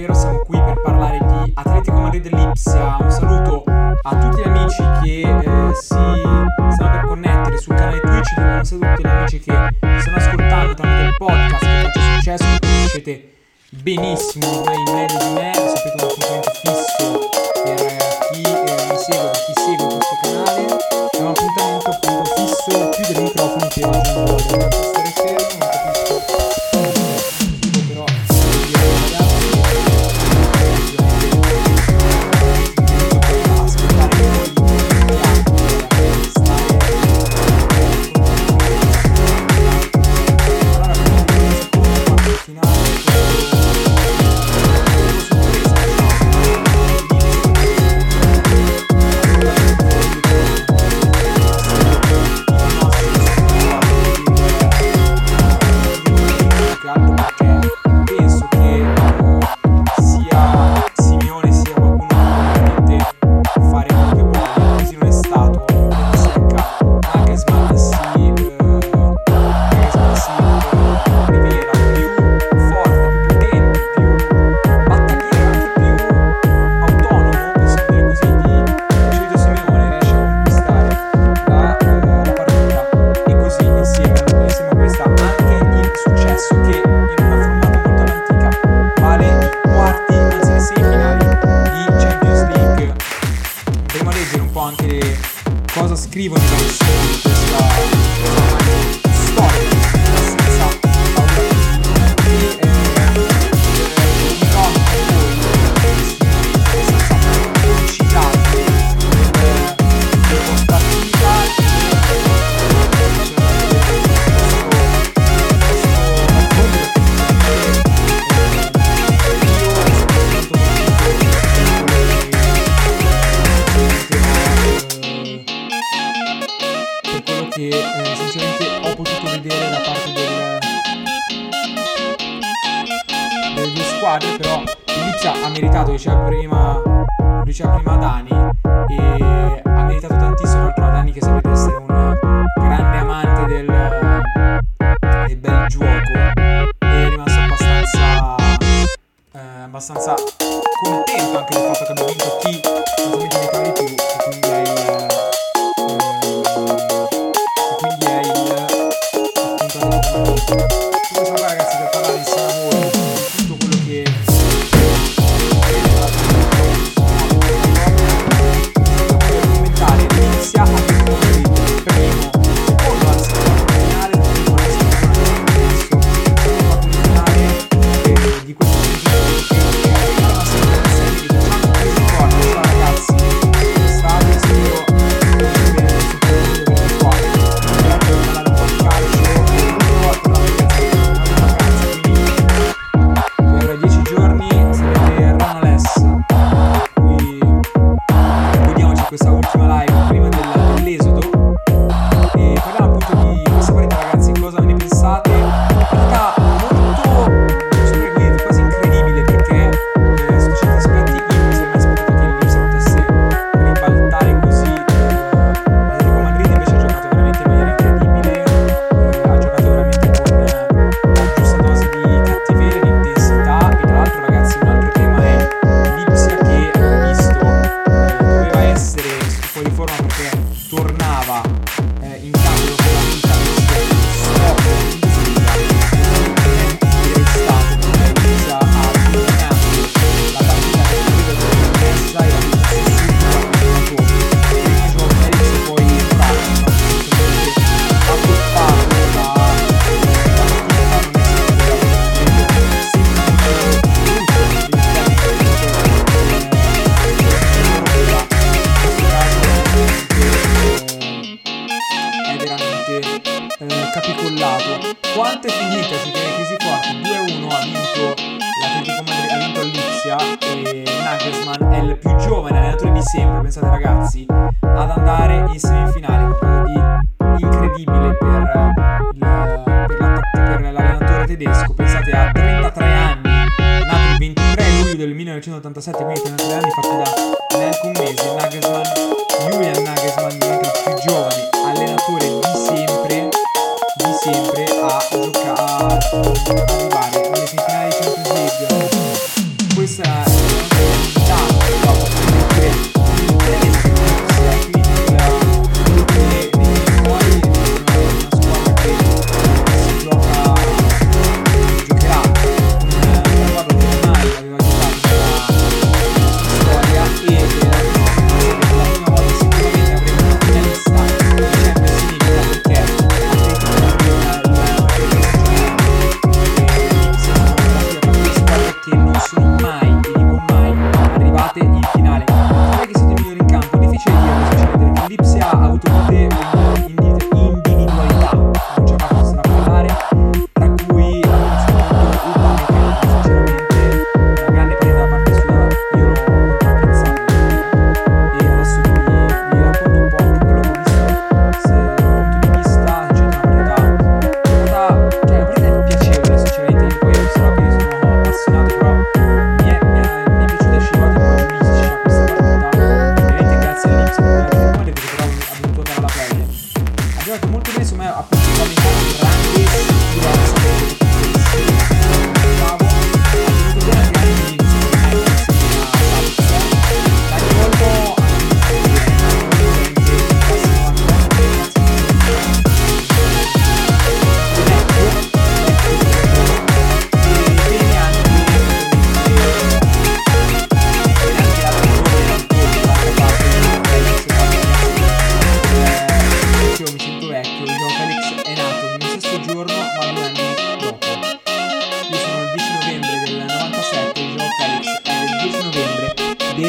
ovvero siamo qui per parlare di Atletico Madrid e Lipsia. Un saluto a tutti gli amici che eh, si stanno per connettere sul canale Twitch, un saluto a tutti gli amici che ci stanno ascoltando tramite il podcast che è successo, conoscete benissimo ormai in meglio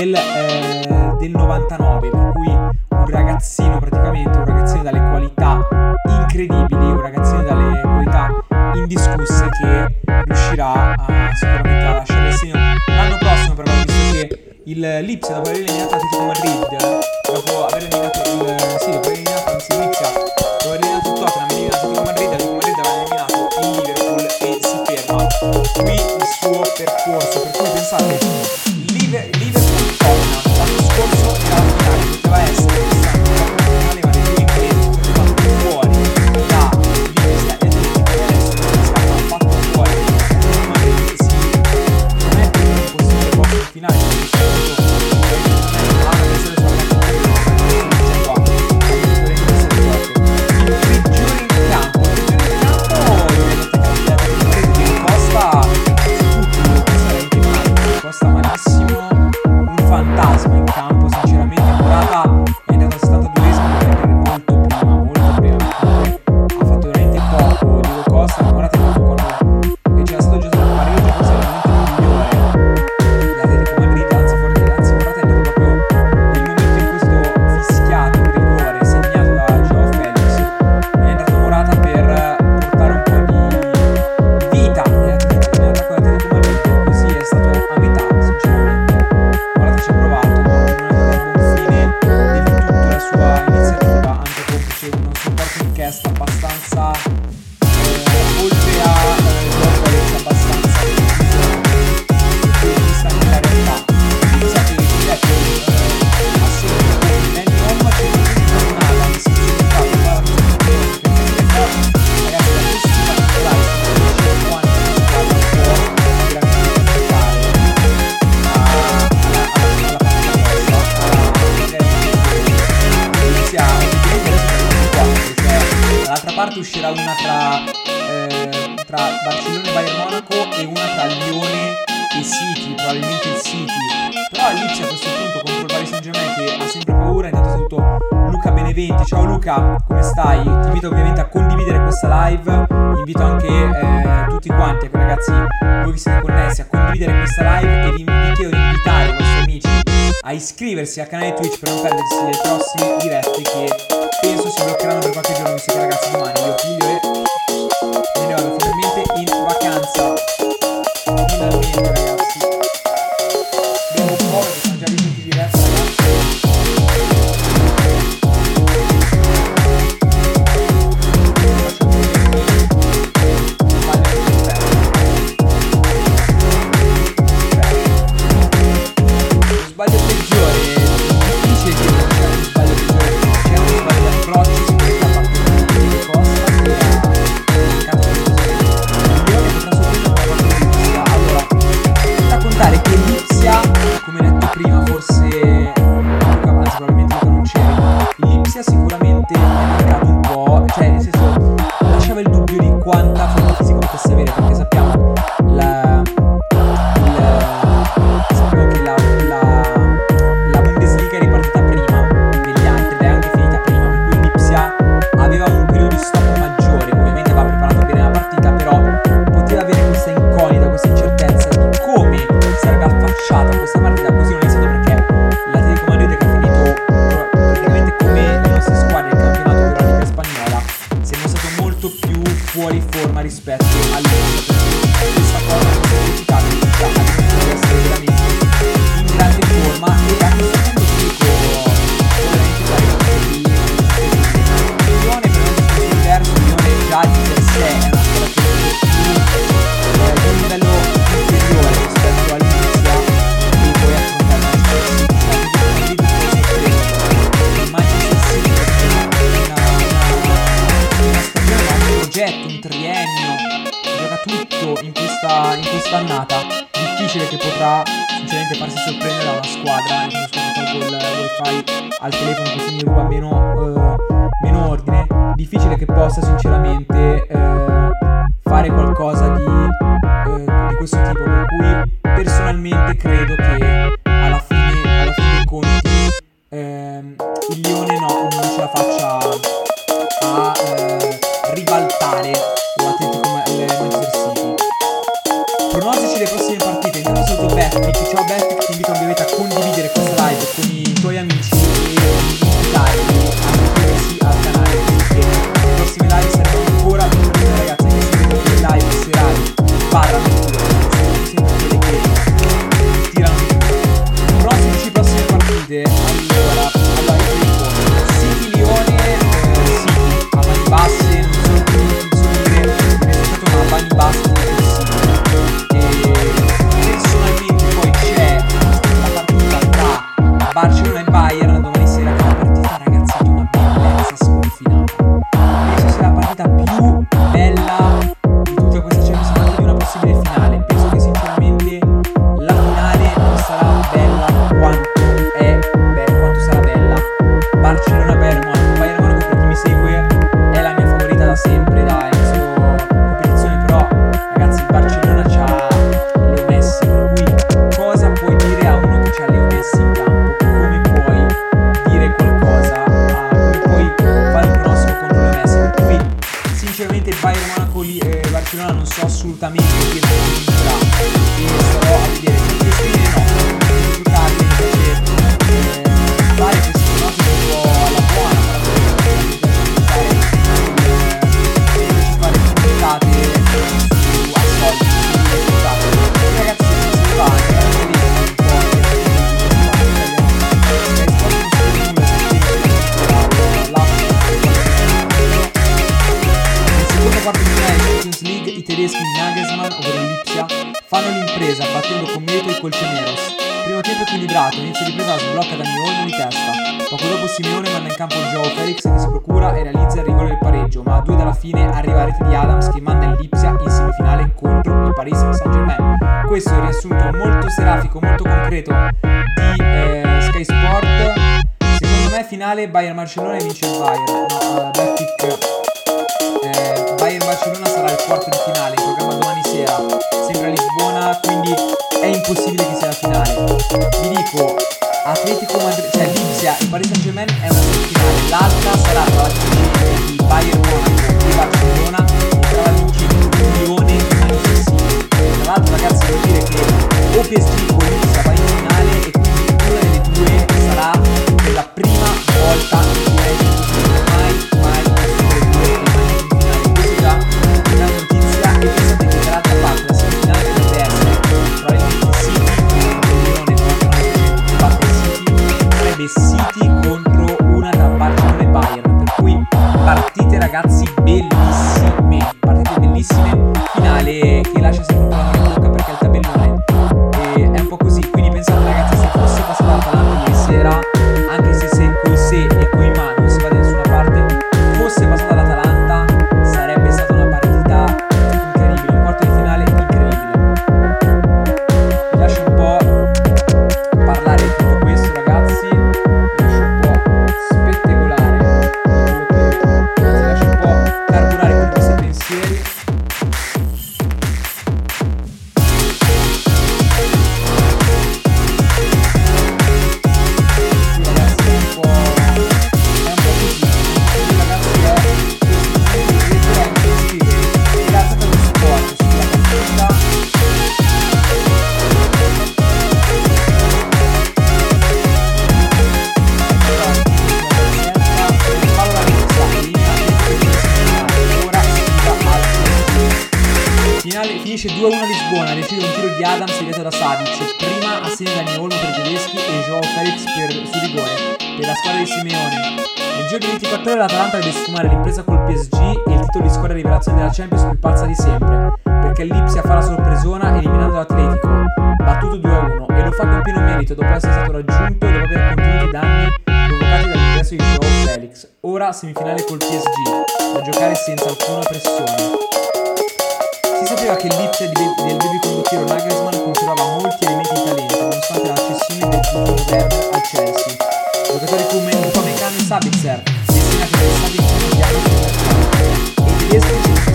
del, eh, del 99, per cui un ragazzino praticamente, un ragazzino dalle qualità incredibili, un ragazzino dalle qualità indiscusse che riuscirà a, sicuramente a lasciare il segno. L'anno prossimo però visto che il Lipsia dopo aver eliminato Atletico Madrid dopo aver eliminato il sì, dopo aver iscriversi al canale Twitch per non perdersi le prossime dirette che penso si bloccheranno per qualche giorno, visto che ragazzi domani io figlio e me ne vado finalmente. difesa battendo con merito i colchoneros. Primo tempo equilibrato, inizio ripresa sblocca da Olmo in testa. Poco dopo Simeone manda in campo il gioco Felix che si procura e realizza il rigore del pareggio, ma a due dalla fine arriva la rete di Adams che manda il Lipsia in semifinale contro il Paris Saint-Germain. Questo è il riassunto molto serafico, molto concreto di eh, Sky Sport. Secondo me finale Bayern Barcellona vince il Bayern. Uh, Bayern Barcellona sarà il quarto di finale, in programma domani sera, sempre a Lisbona, quindi è impossibile che sia la finale. Vi dico, Atletico Madrid, cioè Lipsia il Paris Saint Germain è una semifinale, l'altra sarà tra la finale di Bayern Monaco e Barcellona e tra la vincente Unione e Manchester City. Tra l'altro ragazzi devo dire che o PSG o Lipsia va in finale e quindi una delle due sarà per la prima volta classificazione della Champions più pazza di sempre, perché l'Ipsia fa la sorpresona eliminando l'Atletico, battuto 2-1, e lo fa con pieno merito dopo essere stato raggiunto e dopo aver continuato i danni provocati dall'ingresso di Joao Felix, ora semifinale col PSG, da giocare senza alcuna pressione. Si sapeva che l'Ipsia di, del baby condottiero Nagelsmann conservava molti elementi di talento, nonostante la cessione del Bruno Werner al Chelsea. Giocatori come Upamecano e Sabitzer, destinati dai Sabitzer e Diario Yes,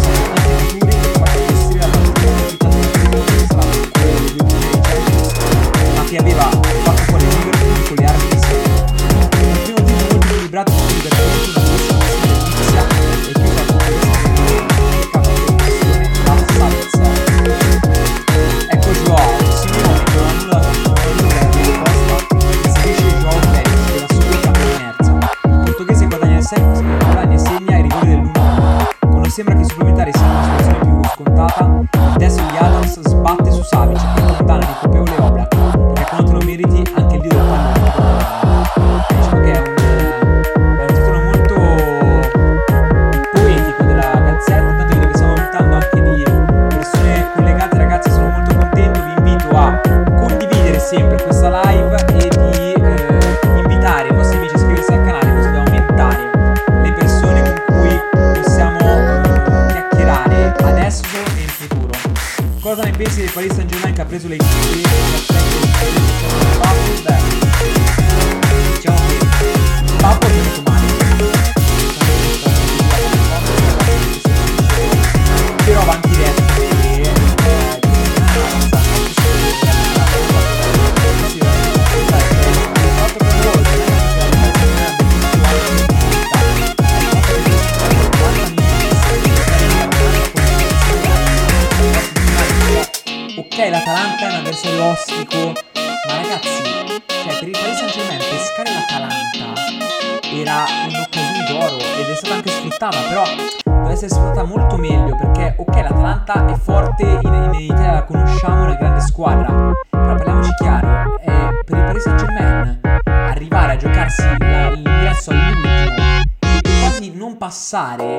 pensare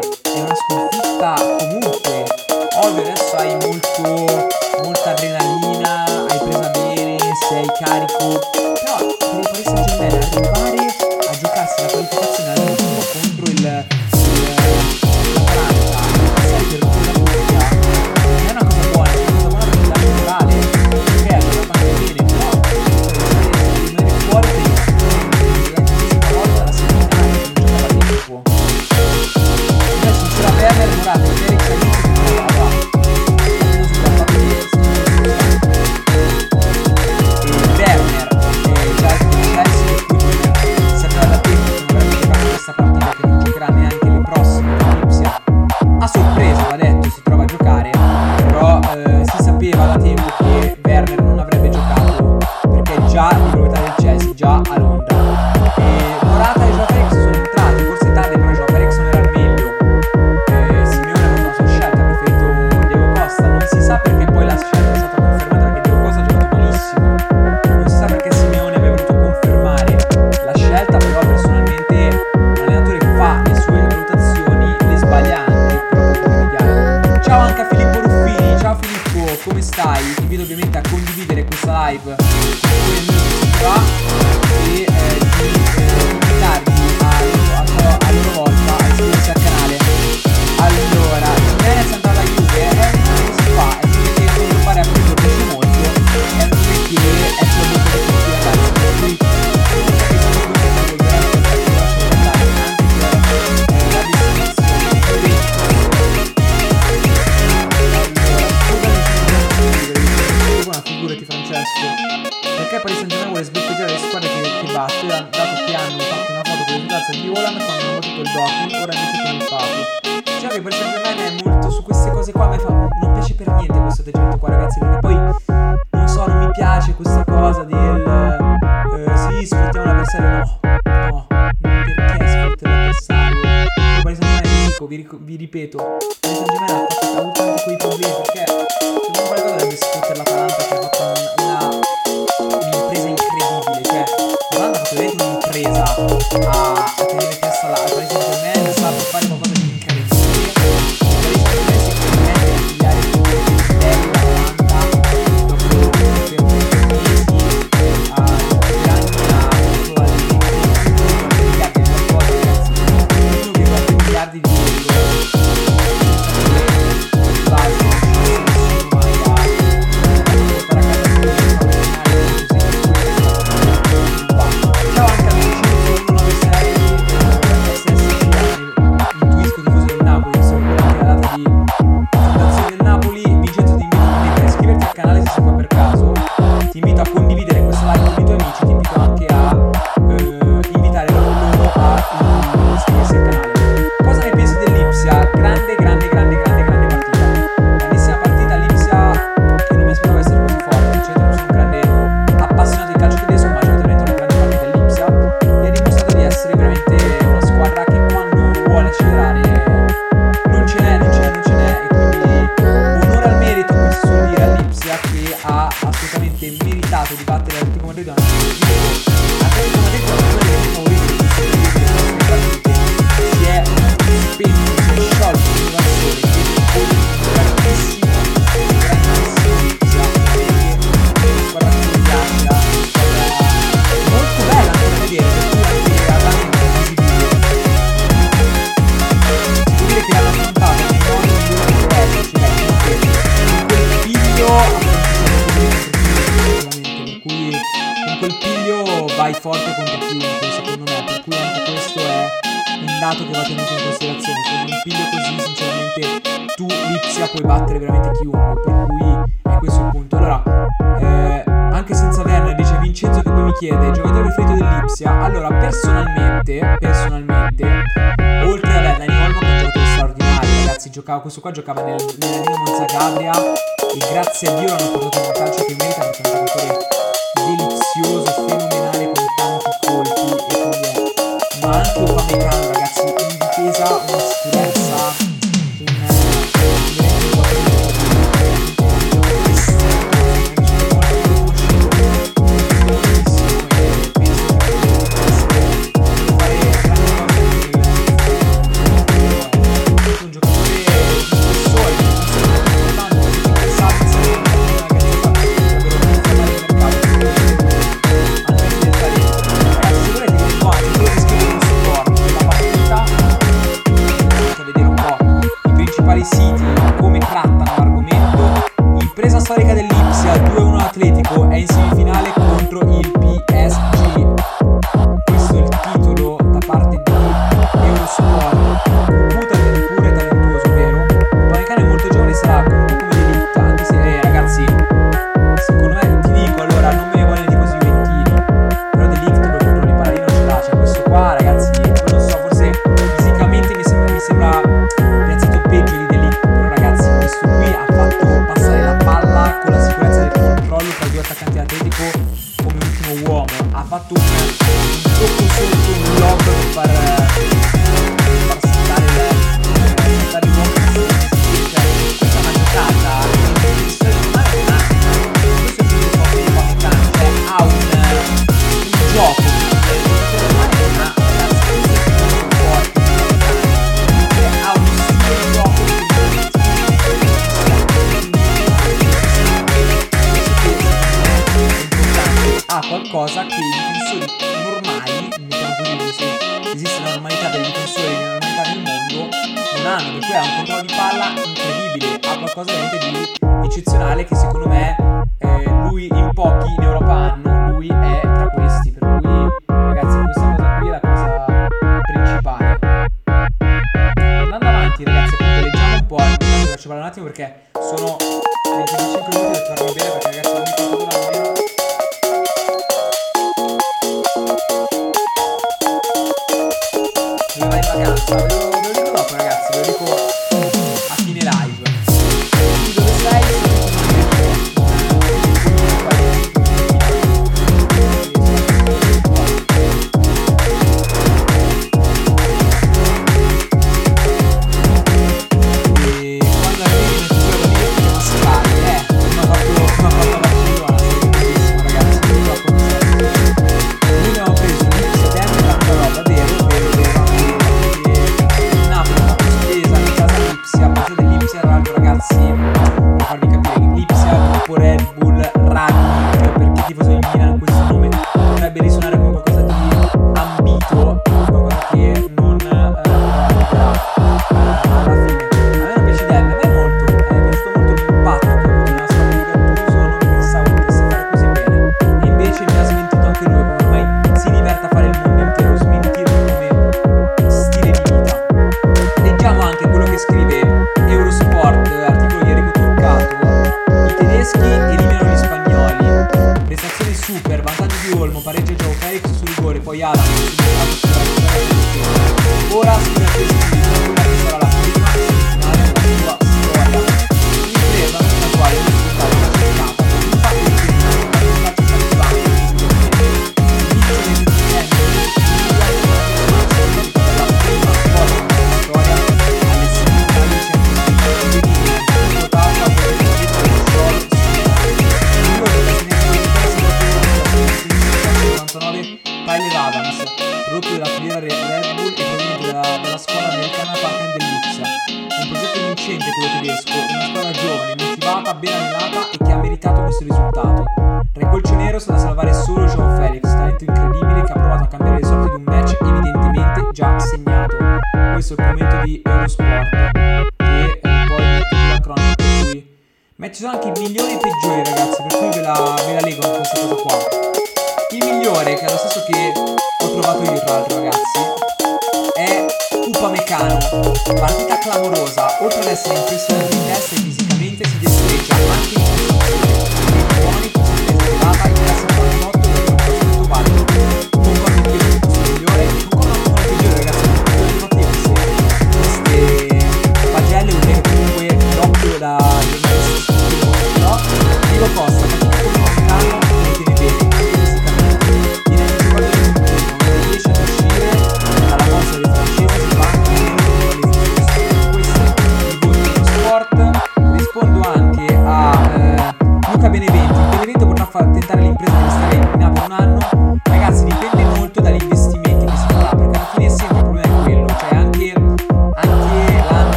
sia Paris Saint Germain vuole sbloccare le squadre che, che batte, dato che hanno fatto una foto con il risultanza di Holland quando hanno battuto il doping, ora invece con il Fabi. Cioè che Paris Saint me è molto su queste cose qua, a me fa, non piace per niente questo atteggiamento qua ragazzi, perché poi non so, non mi piace questa cosa del eh, sì, sfruttiamo l'avversario, no, no, perché sfruttare l'avversario? Paris Saint Germain vi, vi ripeto, ragazzi. Giocava, questo qua giocava nel, nella Dinamo Zagabria e grazie a Dio l'hanno portato in un calcio che merita perché è un giocatore delizioso, fenomenale con tanti colpi e con... Ma anche un Upamecano, ragazzi, in difesa una sicurezza attaccante atletico come ultimo uomo. Ha fatto un ben allenata e che ha meritato questo risultato. Tra i colci nero sta da salvare solo John Felix, talento incredibile che ha provato a cambiare le sorti di un match evidentemente già segnato. Questo è il commento di Eurosport, che eh, poi mette la cronaca per cui... Ma ci sono anche i migliori e i peggiori ragazzi, per cui ve la, ve la leggo questa cosa qua. Il migliore, che è lo stesso che ho trovato io tra l'altro ragazzi, è Upamecano. Partita clamorosa, oltre ad essere impressionante in testa e Thank you.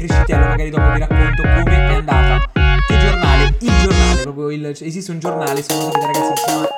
Crescitello, magari dopo vi racconto come è andata. Che giornale? Il giornale, proprio il, esiste un giornale, se non sapete ragazzi, si chiama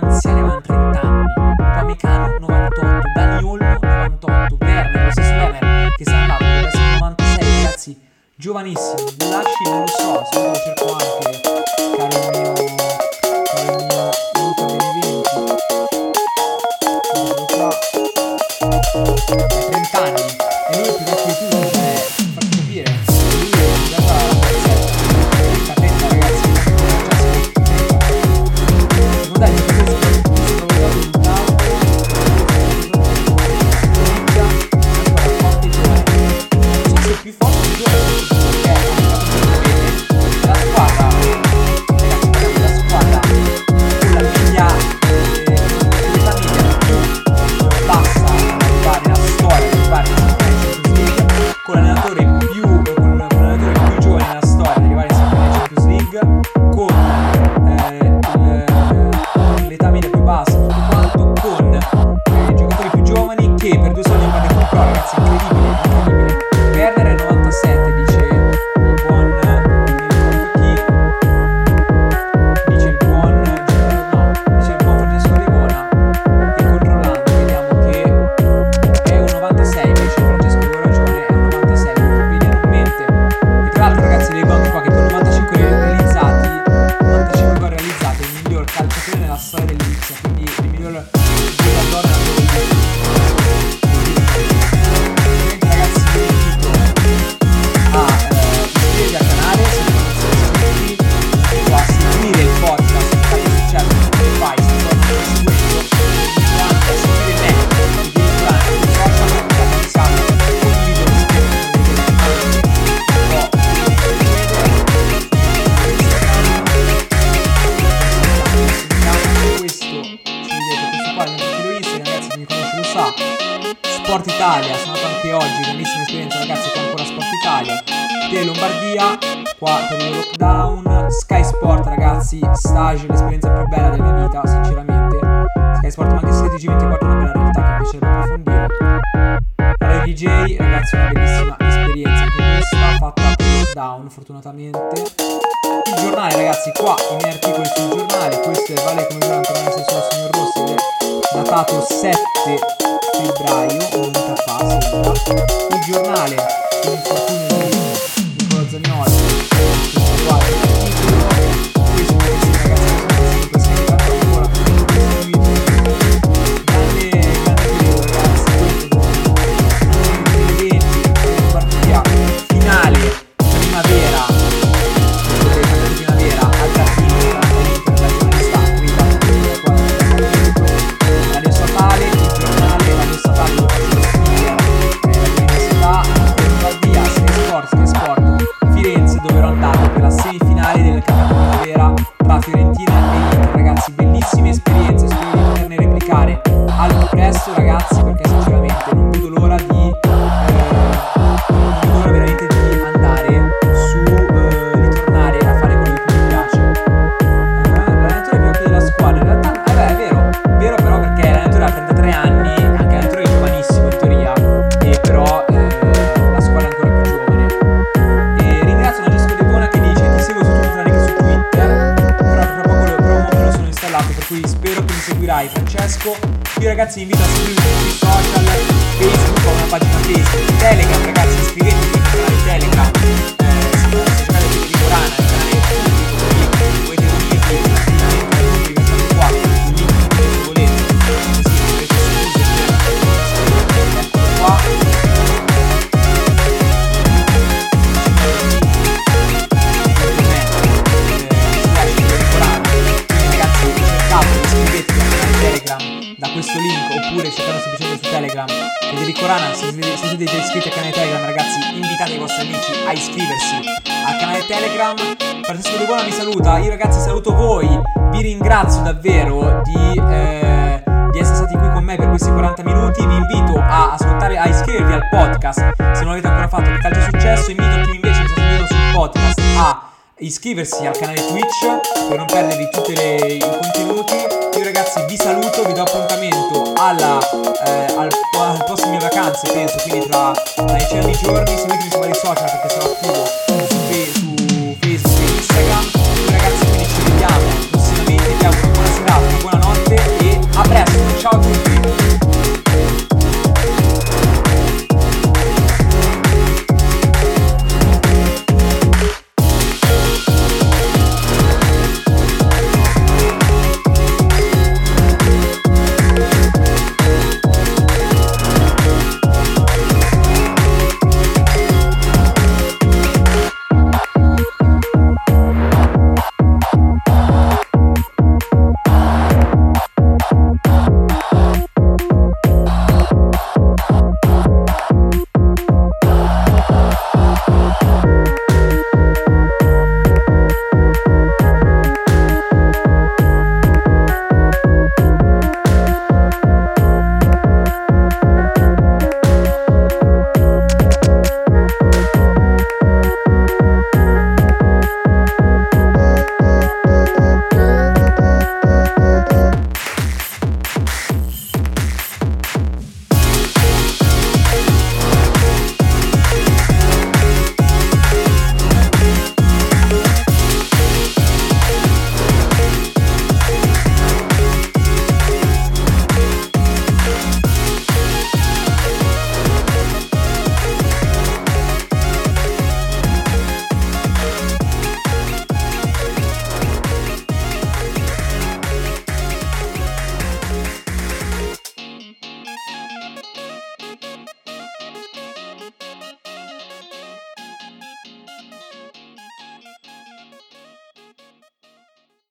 anzi arriva a 30 anni, Pamicano 98, Dani Olmo 98, Werner, lo stesso Werner che sarà ne nel 96 ragazzi, giovanissimi, Gulacci non lo so, se lo cerco anche. Francesco Dugona vi saluta. Io ragazzi saluto voi. Vi ringrazio davvero di, eh, di, essere stati qui con me per questi 40 minuti. Vi invito a ascoltare, a iscrivervi al podcast se non l'avete ancora fatto. Che calcio successo. Invito chi invece mi sta seguendo sul podcast a iscriversi al canale Twitch per non perdervi tutti i contenuti. Io ragazzi vi saluto, vi do appuntamento alla, eh, al, al prossimo mie vacanze, penso, quindi tra, tra i 10 giorni, seguitemi su vari social perché sarò attivo Abraço, tchau. tchau.